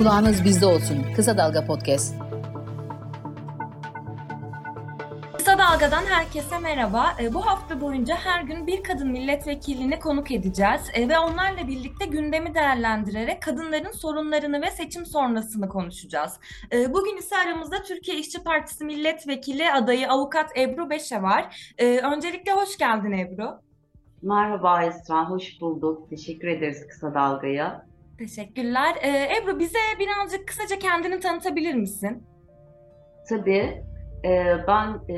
Kulağınız bizde olsun. Kısa Dalga Podcast. Kısa Dalga'dan herkese merhaba. E, bu hafta boyunca her gün bir kadın milletvekilini konuk edeceğiz e, ve onlarla birlikte gündemi değerlendirerek kadınların sorunlarını ve seçim sonrasını konuşacağız. E, bugün ise aramızda Türkiye İşçi Partisi milletvekili adayı avukat Ebru Beşe var. Öncelikle hoş geldin Ebru. Merhaba Esra, hoş bulduk. Teşekkür ederiz Kısa Dalga'ya. Teşekkürler. Ee, Ebru bize birazcık kısaca kendini tanıtabilir misin? Tabii. Ee, ben e,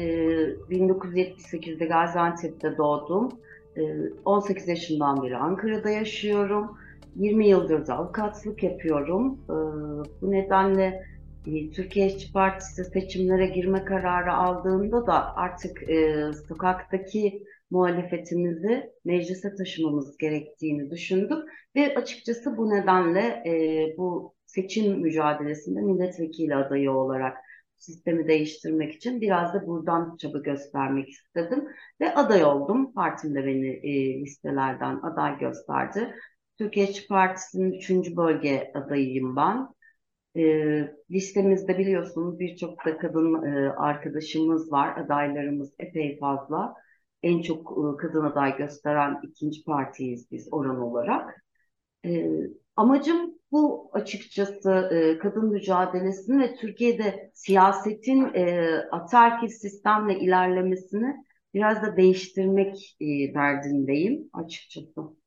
1978'de Gaziantep'te doğdum. Ee, 18 yaşından beri Ankara'da yaşıyorum. 20 yıldır da avukatlık yapıyorum. Ee, bu nedenle e, Türkiye İşçi Partisi seçimlere girme kararı aldığında da artık e, sokaktaki muhalefetimizi meclise taşımamız gerektiğini düşündüm ve açıkçası bu nedenle e, bu seçim mücadelesinde milletvekili adayı olarak sistemi değiştirmek için biraz da buradan çaba göstermek istedim ve aday oldum. Partim de beni e, listelerden aday gösterdi. Türkiye Partisi'nin 3. bölge adayıyım ben. E, listemizde biliyorsunuz birçok da kadın e, arkadaşımız var. Adaylarımız epey fazla en çok e, kadın aday gösteren ikinci partiyiz biz oran olarak. E, amacım bu açıkçası e, kadın mücadelesini ve Türkiye'de siyasetin e, atarki sistemle ilerlemesini biraz da değiştirmek e, derdindeyim açıkçası.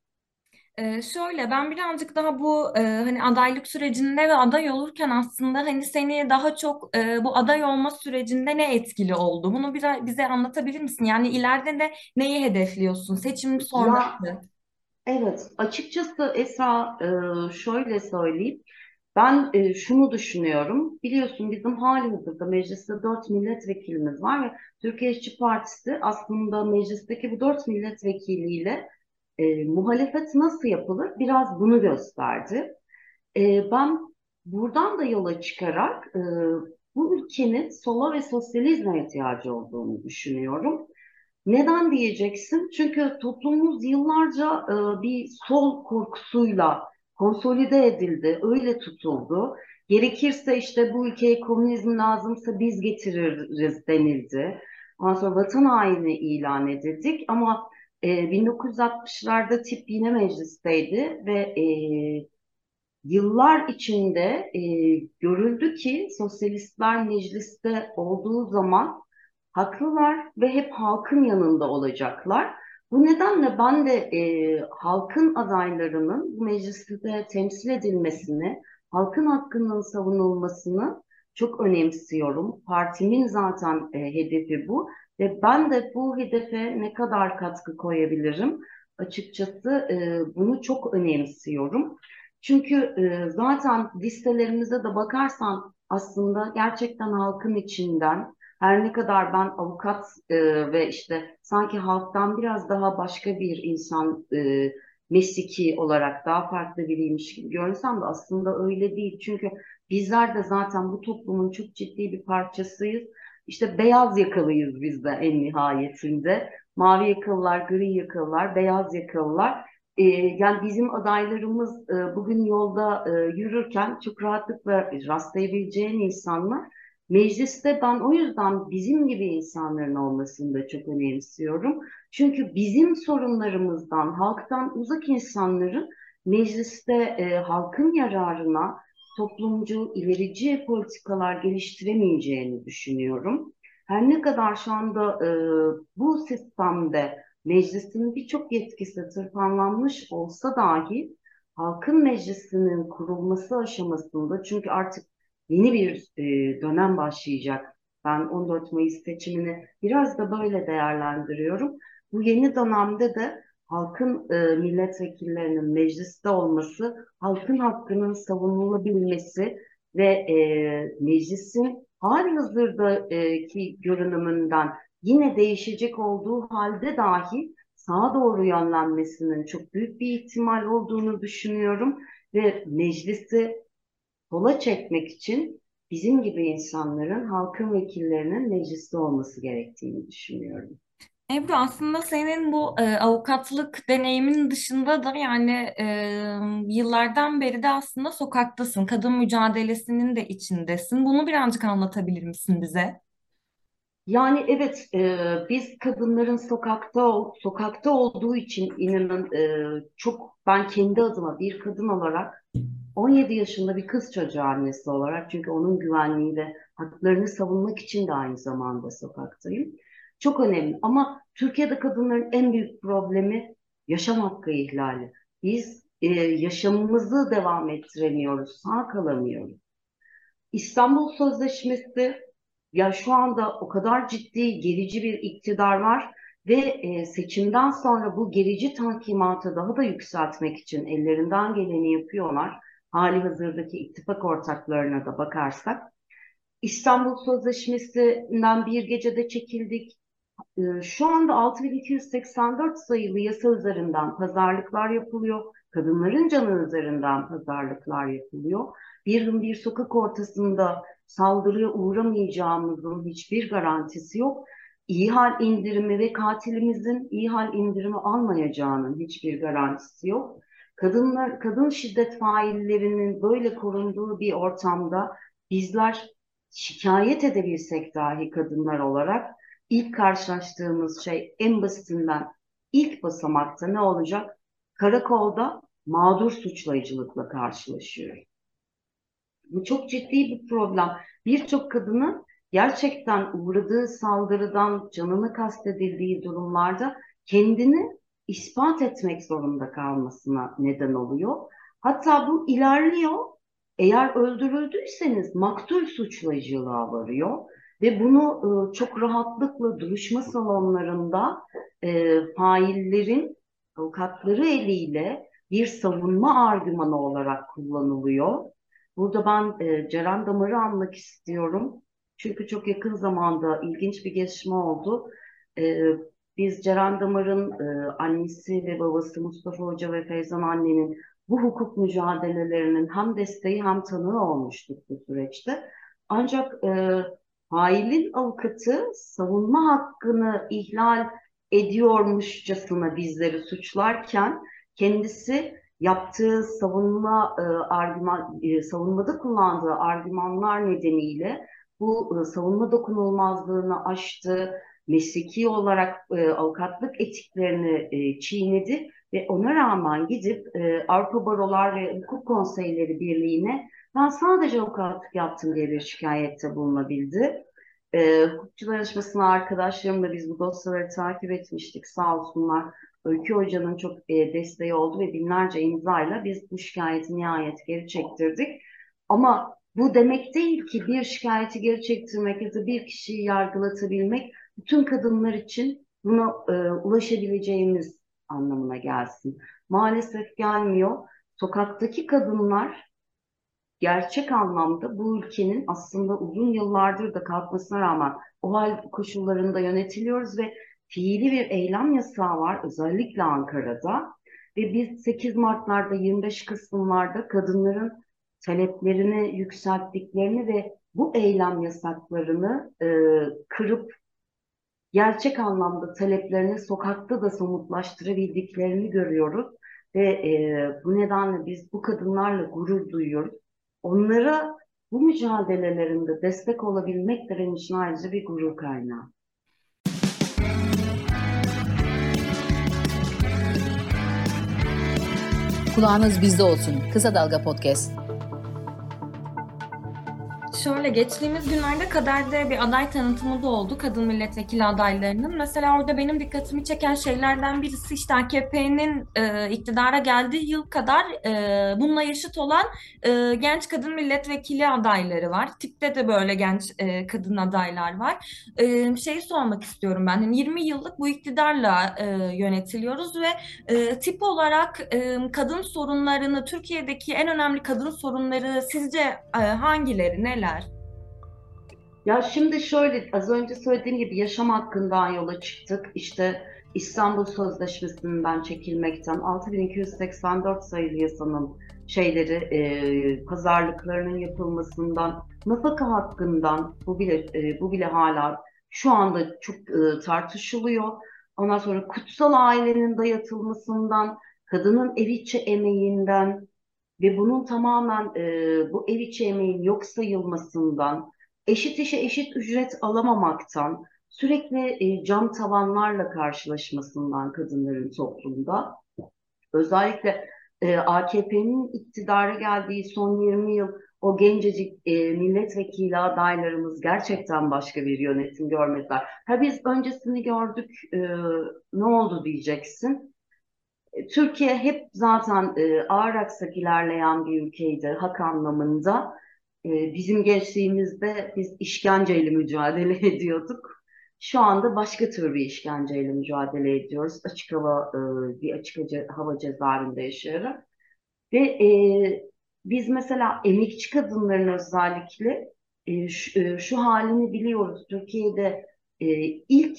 Ee, şöyle ben birazcık daha bu e, hani adaylık sürecinde ve aday olurken aslında hani seni daha çok e, bu aday olma sürecinde ne etkili oldu? Bunu biraz bize anlatabilir misin? Yani ileride de neyi hedefliyorsun? Seçim sonrası. Ya, evet açıkçası Esra e, şöyle söyleyeyim. Ben e, şunu düşünüyorum. Biliyorsun bizim halihazırda mecliste dört milletvekilimiz var ve Türkiye İşçi Partisi aslında meclisteki bu dört milletvekiliyle e, muhalefet nasıl yapılır biraz bunu gösterdi. E, ben buradan da yola çıkarak e, bu ülkenin sola ve sosyalizme ihtiyacı olduğunu düşünüyorum. Neden diyeceksin? Çünkü toplumumuz yıllarca e, bir sol korkusuyla konsolide edildi, öyle tutuldu. Gerekirse işte bu ülkeye komünizm lazımsa biz getiririz denildi. Ondan sonra vatan haini ilan edildik ama e, 1960'larda tip yine meclisteydi ve e, yıllar içinde e, görüldü ki sosyalistler mecliste olduğu zaman haklılar ve hep halkın yanında olacaklar. Bu nedenle ben de e, halkın adaylarının mecliste temsil edilmesini, halkın hakkının savunulmasını çok önemsiyorum. Partimin zaten e, hedefi bu ve ben de bu hedefe ne kadar katkı koyabilirim? Açıkçası e, bunu çok önemsiyorum. Çünkü e, zaten listelerimize de bakarsan aslında gerçekten halkın içinden her ne kadar ben avukat e, ve işte sanki halktan biraz daha başka bir insan e, mesleki olarak daha farklı biriymiş gibi görünsem de aslında öyle değil. Çünkü bizler de zaten bu toplumun çok ciddi bir parçasıyız işte beyaz yakalıyız biz de en nihayetinde. Mavi yakalılar, gri yakalılar, beyaz yakalılar. Ee, yani bizim adaylarımız e, bugün yolda e, yürürken çok rahatlıkla rastlayabileceğin insanlar. Mecliste ben o yüzden bizim gibi insanların olmasını da çok önemsiyorum. Çünkü bizim sorunlarımızdan, halktan uzak insanların mecliste e, halkın yararına, toplumcu, ilerici politikalar geliştiremeyeceğini düşünüyorum. Her ne kadar şu anda e, bu sistemde meclisin birçok yetkisi tırpanlanmış olsa dahi halkın meclisinin kurulması aşamasında çünkü artık yeni bir e, dönem başlayacak. Ben 14 Mayıs seçimini biraz da böyle değerlendiriyorum. Bu yeni dönemde de halkın e, milletvekillerinin mecliste olması, halkın hakkının savunulabilmesi ve e, meclisin hali hazırdaki görünümünden yine değişecek olduğu halde dahi sağa doğru yönlenmesinin çok büyük bir ihtimal olduğunu düşünüyorum ve meclisi sola çekmek için bizim gibi insanların, halkın vekillerinin mecliste olması gerektiğini düşünüyorum. Ebru aslında senin bu e, avukatlık deneyimin dışında da yani e, yıllardan beri de aslında sokaktasın. Kadın mücadelesinin de içindesin. Bunu birazcık anlatabilir misin bize? Yani evet, e, biz kadınların sokakta sokakta olduğu için inanın e, çok ben kendi adıma bir kadın olarak 17 yaşında bir kız çocuğu annesi olarak çünkü onun güvenliği ve haklarını savunmak için de aynı zamanda sokaktayım. Çok önemli ama Türkiye'de kadınların en büyük problemi yaşam hakkı ihlali. Biz e, yaşamımızı devam ettiremiyoruz, sağ kalamıyoruz. İstanbul Sözleşmesi ya şu anda o kadar ciddi gerici bir iktidar var ve e, seçimden sonra bu gerici tankimatı daha da yükseltmek için ellerinden geleni yapıyorlar. Hali hazırdaki ittifak ortaklarına da bakarsak. İstanbul Sözleşmesi'nden bir gecede çekildik. E, şu anda 6284 sayılı yasa üzerinden pazarlıklar yapılıyor. Kadınların canı üzerinden pazarlıklar yapılıyor. Bir gün bir sokak ortasında saldırıya uğramayacağımızın hiçbir garantisi yok. İyi hal indirimi ve katilimizin iyi hal indirimi almayacağının hiçbir garantisi yok. Kadınlar, kadın şiddet faillerinin böyle korunduğu bir ortamda bizler şikayet edebilsek dahi kadınlar olarak ilk karşılaştığımız şey en basitinden ilk basamakta ne olacak? Karakolda mağdur suçlayıcılıkla karşılaşıyoruz. Bu çok ciddi bir problem. Birçok kadının gerçekten uğradığı saldırıdan canını kastedildiği durumlarda kendini ispat etmek zorunda kalmasına neden oluyor. Hatta bu ilerliyor. Eğer öldürüldüyseniz maktul suçlayıcılığa varıyor ve bunu e, çok rahatlıkla duruşma salonlarında e, faillerin avukatları eliyle bir savunma argümanı olarak kullanılıyor. Burada ben e, Ceren Damar'ı anmak istiyorum. Çünkü çok yakın zamanda ilginç bir gelişme oldu. E, biz Ceren Damar'ın e, annesi ve babası Mustafa Hoca ve Feyzan annenin bu hukuk mücadelelerinin hem desteği hem tanığı olmuştuk bu süreçte. Ancak e, failin avukatı savunma hakkını ihlal ediyormuşçasına bizleri suçlarken kendisi yaptığı savunma e, argüman e, savunmada kullandığı argümanlar nedeniyle bu e, savunma dokunulmazlığını aştı, mesleki olarak e, avukatlık etiklerini e, çiğnedi ve ona rağmen gidip e, Avrupa Barolar ve Hukuk Konseyleri Birliği'ne ben sadece avukatlık yaptım diye bir şikayette bulunabildi. E, hukukçu danışmasına arkadaşlarımla biz bu dosyaları takip etmiştik sağ olsunlar. Öykü Hoca'nın çok e, desteği oldu ve binlerce imzayla biz bu şikayeti nihayet geri çektirdik. Ama bu demek değil ki bir şikayeti geri çektirmek ya da bir kişiyi yargılatabilmek bütün kadınlar için buna e, ulaşabileceğimiz anlamına gelsin. Maalesef gelmiyor. Sokaktaki kadınlar gerçek anlamda bu ülkenin aslında uzun yıllardır da kalkmasına rağmen o hal koşullarında yönetiliyoruz ve fiili bir eylem yasağı var özellikle Ankara'da ve biz 8 Mart'larda 25 Kasım'larda kadınların taleplerini yükselttiklerini ve bu eylem yasaklarını e, kırıp gerçek anlamda taleplerini sokakta da somutlaştırabildiklerini görüyoruz ve e, bu nedenle biz bu kadınlarla gurur duyuyoruz. Onlara bu mücadelelerinde destek olabilmek de benim için ayrıca bir gurur kaynağı. Kulağınız bizde olsun. Kısa Dalga Podcast. Şöyle geçtiğimiz günlerde Kader'de bir aday tanıtımı da oldu kadın milletvekili adaylarının. Mesela orada benim dikkatimi çeken şeylerden birisi işte AKP'nin e, iktidara geldiği yıl kadar e, bununla yaşıt olan e, genç kadın milletvekili adayları var. Tipte de böyle genç e, kadın adaylar var. E, şeyi sormak istiyorum ben. Yani 20 yıllık bu iktidarla e, yönetiliyoruz ve e, tip olarak e, kadın sorunlarını Türkiye'deki en önemli kadın sorunları sizce e, hangileri, neler? Ya şimdi şöyle az önce söylediğim gibi yaşam hakkından yola çıktık. İşte İstanbul Sözleşmesi'nden çekilmekten 6284 sayılı yasanın şeyleri e, pazarlıklarının yapılmasından nafaka hakkından bu bile e, bu bile hala şu anda çok e, tartışılıyor. ondan sonra kutsal ailenin dayatılmasından, kadının ev içi emeğinden ve bunun tamamen e, bu ev içi emeğin yok sayılmasından, eşit işe eşit ücret alamamaktan, sürekli e, cam tavanlarla karşılaşmasından kadınların toplumda, özellikle e, AKP'nin iktidara geldiği son 20 yıl o gencecik e, milletvekili adaylarımız gerçekten başka bir yönetim görmediler. Ha biz öncesini gördük, e, ne oldu diyeceksin. E, Türkiye hep zaten e, ağır aksak ilerleyen bir ülkeydi hak anlamında. E, bizim gençliğimizde biz işkenceyle mücadele ediyorduk. Şu anda başka tür bir işkenceyle mücadele ediyoruz. Açık hava e, bir açık hava cezaevinde yaşayarak. Ve e, biz mesela emekçi kadınların özellikle e, şu, e, şu halini biliyoruz. Türkiye'de e, ilk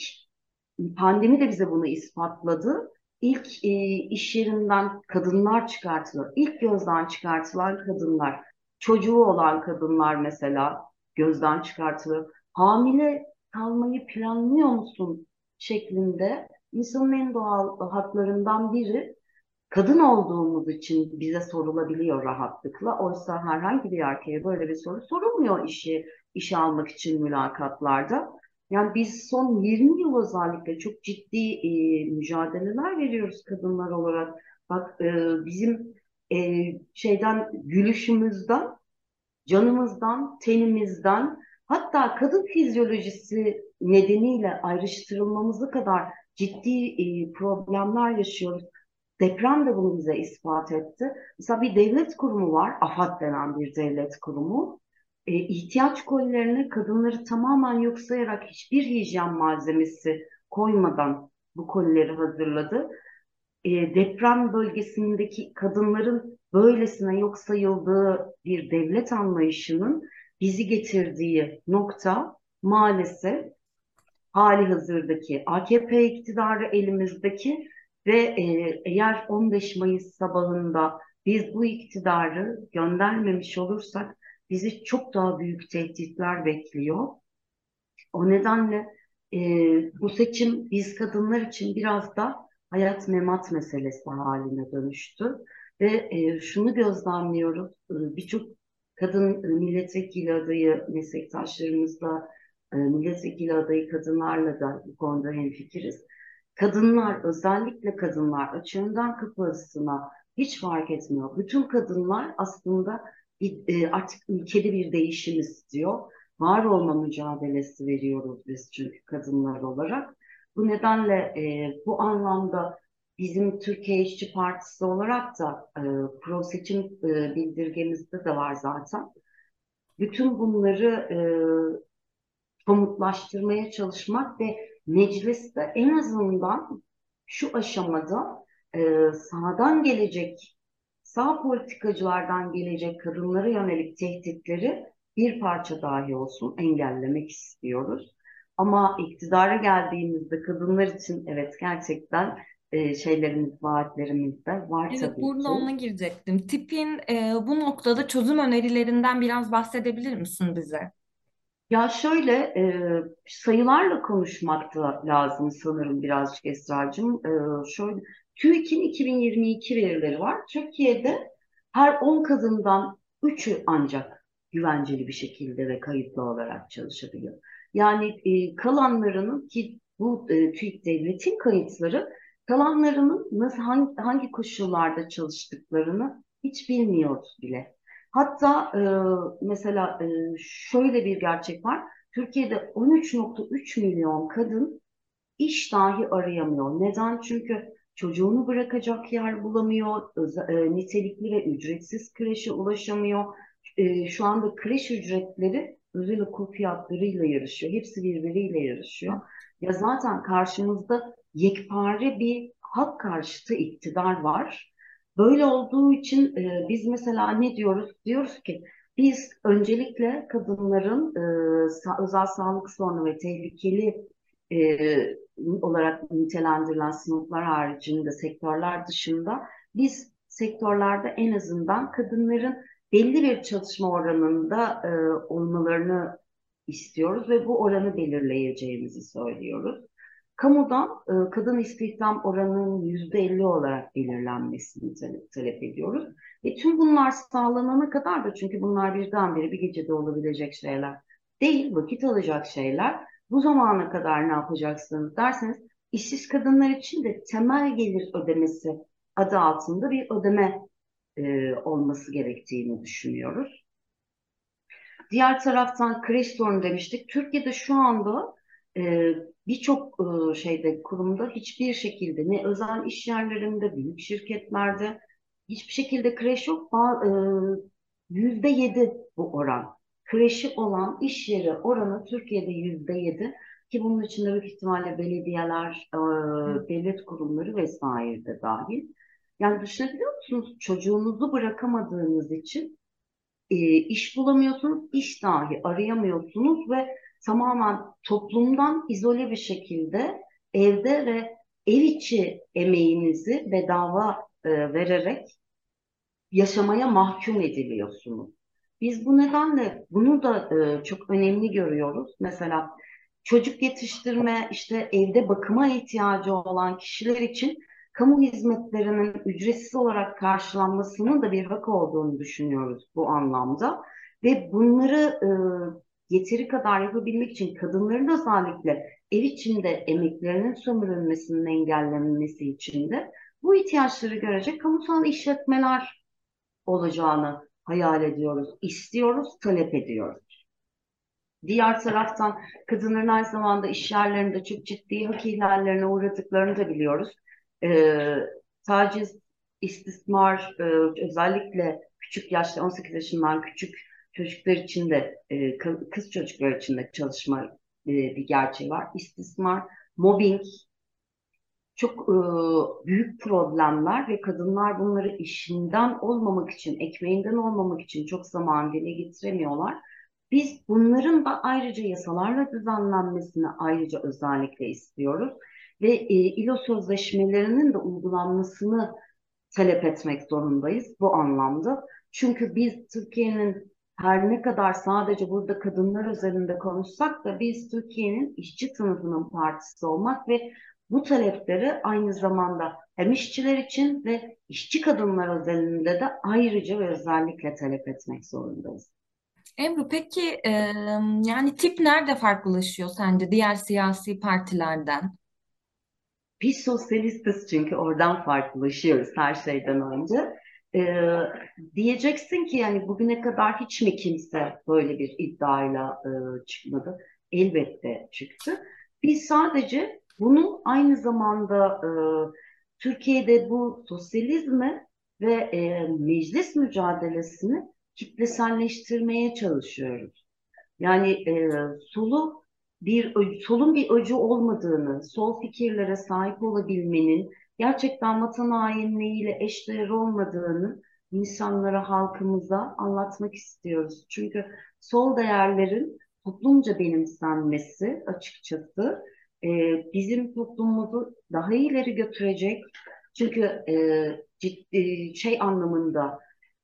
pandemi de bize bunu ispatladı. İlk e, iş yerinden kadınlar çıkartılıyor. İlk gözden çıkartılan kadınlar, çocuğu olan kadınlar mesela gözden çıkartılıyor. Hamile kalmayı planlıyor musun şeklinde insanın en doğal haklarından biri kadın olduğumuz için bize sorulabiliyor rahatlıkla. Oysa herhangi bir erkeğe böyle bir soru sorulmuyor işi işe almak için mülakatlarda. Yani biz son 20 yıl özellikle çok ciddi e, mücadeleler veriyoruz kadınlar olarak. Bak e, bizim e, şeyden gülüşümüzden, canımızdan, tenimizden, hatta kadın fizyolojisi nedeniyle ayrıştırılmamızı kadar ciddi e, problemler yaşıyoruz. Deprem de bunu bize ispat etti. Mesela bir devlet kurumu var, AFAD denen bir devlet kurumu. E, ihtiyaç kolilerine kadınları tamamen yok sayarak hiçbir hijyen malzemesi koymadan bu kolileri hazırladı. E, deprem bölgesindeki kadınların böylesine yok sayıldığı bir devlet anlayışının bizi getirdiği nokta maalesef hali hazırdaki AKP iktidarı elimizdeki ve e, eğer 15 Mayıs sabahında biz bu iktidarı göndermemiş olursak bizi çok daha büyük tehditler bekliyor. O nedenle e, bu seçim biz kadınlar için biraz da hayat memat meselesi haline dönüştü. Ve e, şunu gözlemliyoruz, e, birçok kadın e, milletvekili adayı meslektaşlarımızla, e, milletvekili adayı kadınlarla da bu konuda hemfikiriz kadınlar özellikle kadınlar açığından kapısına hiç fark etmiyor. Bütün kadınlar aslında e, artık ülkede bir değişim istiyor. Var olma mücadelesi veriyoruz biz çünkü kadınlar olarak. Bu nedenle e, bu anlamda bizim Türkiye İşçi Partisi olarak da e, pro seçim e, bildirgemizde de var zaten. Bütün bunları e, somutlaştırmaya çalışmak ve mecliste en azından şu aşamada e, sağdan gelecek, sağ politikacılardan gelecek kadınlara yönelik tehditleri bir parça dahi olsun engellemek istiyoruz. Ama iktidara geldiğimizde kadınlar için evet gerçekten e, şeylerimiz, vaatlerimiz de var Evet, tabii burada ki. ona girecektim. Tipin e, bu noktada çözüm önerilerinden biraz bahsedebilir misin bize? Ya şöyle e, sayılarla konuşmak da lazım sanırım birazcık Esra'cığım. E, şöyle TÜİK'in 2022 verileri var. Türkiye'de her 10 kadından 3'ü ancak güvenceli bir şekilde ve kayıtlı olarak çalışabiliyor. Yani e, kalanlarının ki bu e, TÜİK devletin kayıtları kalanlarının nasıl hangi, hangi koşullarda çalıştıklarını hiç bilmiyoruz bile. Hatta e, mesela e, şöyle bir gerçek var. Türkiye'de 13.3 milyon kadın iş dahi arayamıyor. Neden? Çünkü çocuğunu bırakacak yer bulamıyor, e, nitelikli ve ücretsiz kreşe ulaşamıyor. E, şu anda kreş ücretleri özel okul fiyatlarıyla yarışıyor. Hepsi birbiriyle yarışıyor. Ya zaten karşımızda yekpare bir hak karşıtı iktidar var. Böyle olduğu için e, biz mesela ne diyoruz? Diyoruz ki biz öncelikle kadınların e, özel sağlık sorunu ve tehlikeli e, olarak nitelendirilen sınıflar haricinde sektörler dışında biz sektörlerde en azından kadınların belli bir çalışma oranında e, olmalarını istiyoruz ve bu oranı belirleyeceğimizi söylüyoruz. Kamudan e, kadın istihdam oranının yüzde elli olarak belirlenmesini talep, talep ediyoruz. Ve tüm bunlar sağlanana kadar da çünkü bunlar birdenbire bir gecede olabilecek şeyler değil, vakit alacak şeyler. Bu zamana kadar ne yapacaksınız derseniz işsiz kadınlar için de temel gelir ödemesi adı altında bir ödeme e, olması gerektiğini düşünüyoruz. Diğer taraftan kreş sorunu demiştik. Türkiye'de şu anda e, birçok e, şeyde kurumda hiçbir şekilde ne özel iş yerlerinde, büyük şirketlerde hiçbir şekilde kreş yok. E, yüzde yedi bu oran. Kreşi olan iş yeri oranı Türkiye'de yüzde yedi ki bunun içinde büyük ihtimalle belediyeler, e, devlet kurumları vesaire de dahil. Yani düşünebiliyor musunuz? Çocuğunuzu bırakamadığınız için e, iş bulamıyorsunuz, iş dahi arayamıyorsunuz ve tamamen toplumdan izole bir şekilde evde ve ev içi emeğinizi bedava e, vererek yaşamaya mahkum ediliyorsunuz. Biz bu nedenle bunu da e, çok önemli görüyoruz. Mesela çocuk yetiştirme, işte evde bakıma ihtiyacı olan kişiler için kamu hizmetlerinin ücretsiz olarak karşılanmasının da bir hak olduğunu düşünüyoruz bu anlamda. Ve bunları e, yeteri kadar yapabilmek için kadınların özellikle ev içinde emeklerinin sömürülmesinin engellenmesi için de bu ihtiyaçları görecek kamusal işletmeler olacağını hayal ediyoruz, istiyoruz, talep ediyoruz. Diğer taraftan kadınların aynı zamanda iş yerlerinde çok ciddi hak ihlallerine uğradıklarını da biliyoruz. Ee, taciz, istismar, e, özellikle küçük yaşta 18 yaşından küçük çocuklar için de e, kız çocuklar için de çalışma e, bir gerçeği var. İstismar, mobbing çok e, büyük problemler ve kadınlar bunları işinden olmamak için, ekmeğinden olmamak için çok zaman dile getiremiyorlar. Biz bunların da ayrıca yasalarla düzenlenmesini ayrıca özellikle istiyoruz ve e, ILO sözleşmelerinin de uygulanmasını talep etmek zorundayız bu anlamda. Çünkü biz Türkiye'nin her ne kadar sadece burada kadınlar üzerinde konuşsak da biz Türkiye'nin işçi sınıfının partisi olmak ve bu talepleri aynı zamanda hem işçiler için ve işçi kadınlar özelinde de ayrıca ve özellikle talep etmek zorundayız. Ebru peki e, yani tip nerede farklılaşıyor sence diğer siyasi partilerden? Biz sosyalistiz çünkü oradan farklılaşıyoruz her şeyden önce. Ee, diyeceksin ki yani bugüne kadar hiç mi kimse böyle bir iddiayla e, çıkmadı? Elbette çıktı. Biz sadece bunu aynı zamanda e, Türkiye'de bu sosyalizmi ve e, meclis mücadelesini kitleselleştirmeye çalışıyoruz. Yani e, solu bir solun bir öcü olmadığını, sol fikirlere sahip olabilmenin gerçekten vatan hainliğiyle eşdeğer olmadığını insanlara, halkımıza anlatmak istiyoruz. Çünkü sol değerlerin toplumca benimsenmesi açıkçası e, bizim toplumumuzu daha ileri götürecek. Çünkü e, ciddi şey anlamında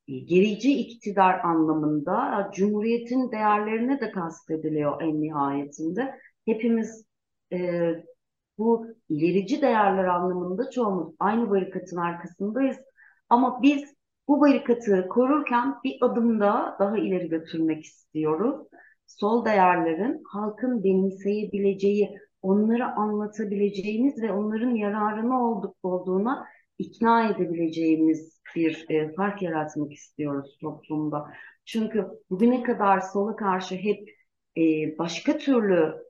e, gerici iktidar anlamında Cumhuriyet'in değerlerine de kastediliyor en nihayetinde. Hepimiz e, bu ilerici değerler anlamında çoğumuz aynı barikatın arkasındayız. Ama biz bu barikatı korurken bir adım daha daha ileri götürmek istiyoruz. Sol değerlerin halkın benimseyebileceği, onları anlatabileceğimiz ve onların yararına olduk olduğuna ikna edebileceğimiz bir e, fark yaratmak istiyoruz toplumda. Çünkü bugüne kadar sola karşı hep e, başka türlü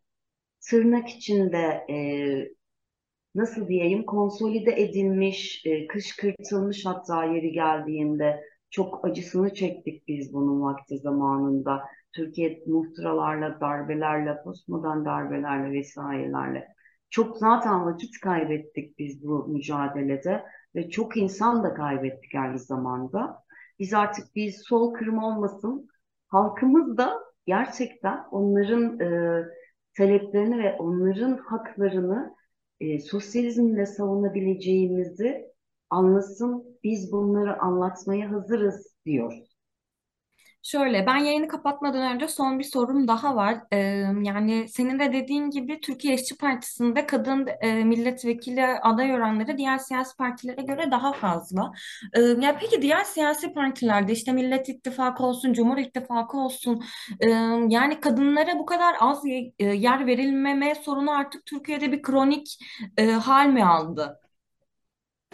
tırnak içinde e, nasıl diyeyim konsolide edilmiş, e, kışkırtılmış hatta yeri geldiğinde çok acısını çektik biz bunun vakti zamanında. Türkiye muhtıralarla, darbelerle, postmodern darbelerle vesairelerle. Çok zaten vakit kaybettik biz bu mücadelede ve çok insan da kaybettik aynı zamanda. Biz artık bir sol kırım olmasın, halkımız da gerçekten onların e, taleplerini ve onların haklarını e, sosyalizmle savunabileceğimizi anlasın, biz bunları anlatmaya hazırız diyoruz. Şöyle, ben yayını kapatmadan önce son bir sorum daha var. Ee, yani senin de dediğin gibi Türkiye İşçi Partisi'nde kadın e, milletvekili aday oranları diğer siyasi partilere göre daha fazla. Ee, ya peki diğer siyasi partilerde işte Millet İttifakı olsun, Cumhur İttifakı olsun, e, yani kadınlara bu kadar az ye- yer verilmeme sorunu artık Türkiye'de bir kronik e, hal mi aldı?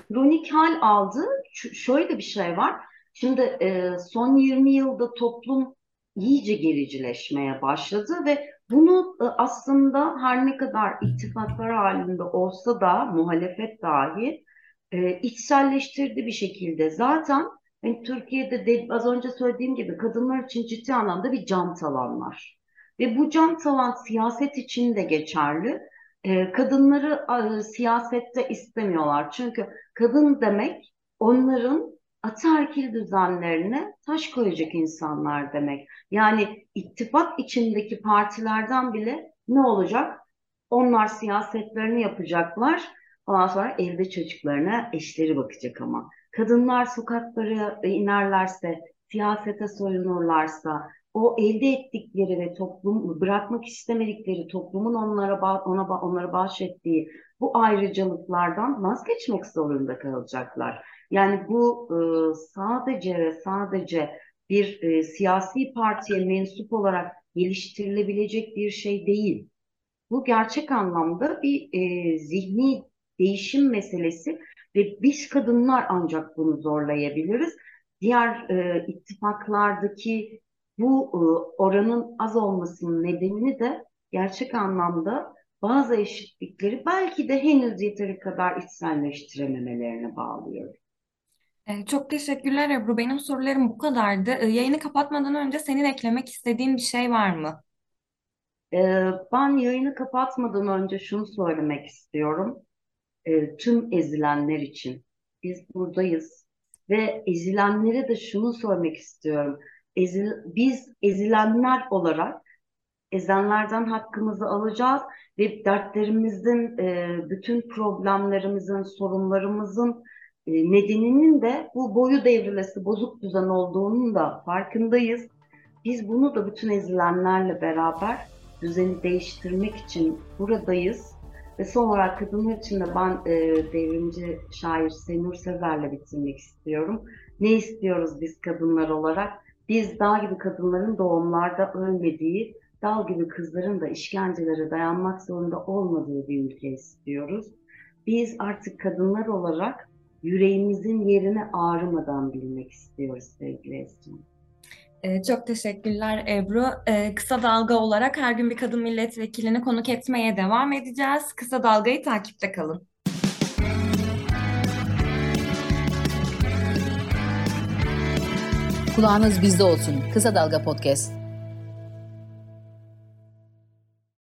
kronik hal aldı. Ş- şöyle bir şey var. Şimdi e, son 20 yılda toplum iyice gericileşmeye başladı ve bunu e, aslında her ne kadar ittifaklar halinde olsa da muhalefet dahi e, içselleştirdi bir şekilde. Zaten hani Türkiye'de de, az önce söylediğim gibi kadınlar için ciddi anlamda bir can talan var. Ve bu can talan siyaset için de geçerli. E, kadınları e, siyasette istemiyorlar. Çünkü Kadın demek onların ataerkil düzenlerine taş koyacak insanlar demek. Yani ittifak içindeki partilerden bile ne olacak? Onlar siyasetlerini yapacaklar. Ondan sonra evde çocuklarına eşleri bakacak ama. Kadınlar sokaklara inerlerse, siyasete soyunurlarsa, o elde ettikleri ve toplum bırakmak istemedikleri toplumun onlara ona onlara bahşettiği bu ayrıcalıklardan vazgeçmek zorunda kalacaklar. Yani bu e, sadece ve sadece bir e, siyasi partiye mensup olarak geliştirilebilecek bir şey değil. Bu gerçek anlamda bir e, zihni değişim meselesi ve biz kadınlar ancak bunu zorlayabiliriz. Diğer e, ittifaklardaki bu e, oranın az olmasının nedenini de gerçek anlamda bazı eşitlikleri belki de henüz yeteri kadar içselleştirememelerine bağlıyorum. Ee, Çok teşekkürler Ebru. Benim sorularım bu kadardı. Ee, Yayını kapatmadan önce senin eklemek istediğin bir şey var mı? Ee, ben yayını kapatmadan önce şunu söylemek istiyorum. Tüm ezilenler için biz buradayız ve ezilenlere de şunu söylemek istiyorum. Ezil, biz ezilenler olarak ezenlerden hakkımızı alacağız ve dertlerimizin, e, bütün problemlerimizin, sorunlarımızın nedeninin de bu boyu devrilesi, bozuk düzen olduğunun da farkındayız. Biz bunu da bütün ezilenlerle beraber düzeni değiştirmek için buradayız. Ve son olarak kadınlar için de ben e, devrimci şair Senur Sezer'le bitirmek istiyorum. Ne istiyoruz biz kadınlar olarak? Biz dağ gibi kadınların doğumlarda ölmediği, dal gibi kızların da işkencelere dayanmak zorunda olmadığı bir ülke istiyoruz. Biz artık kadınlar olarak yüreğimizin yerini ağrımadan bilmek istiyoruz sevgili Esra. Ee, Çok teşekkürler Ebru. Ee, Kısa Dalga olarak her gün bir kadın milletvekilini konuk etmeye devam edeceğiz. Kısa Dalga'yı takipte kalın. Kulağınız bizde olsun. Kısa Dalga Podcast.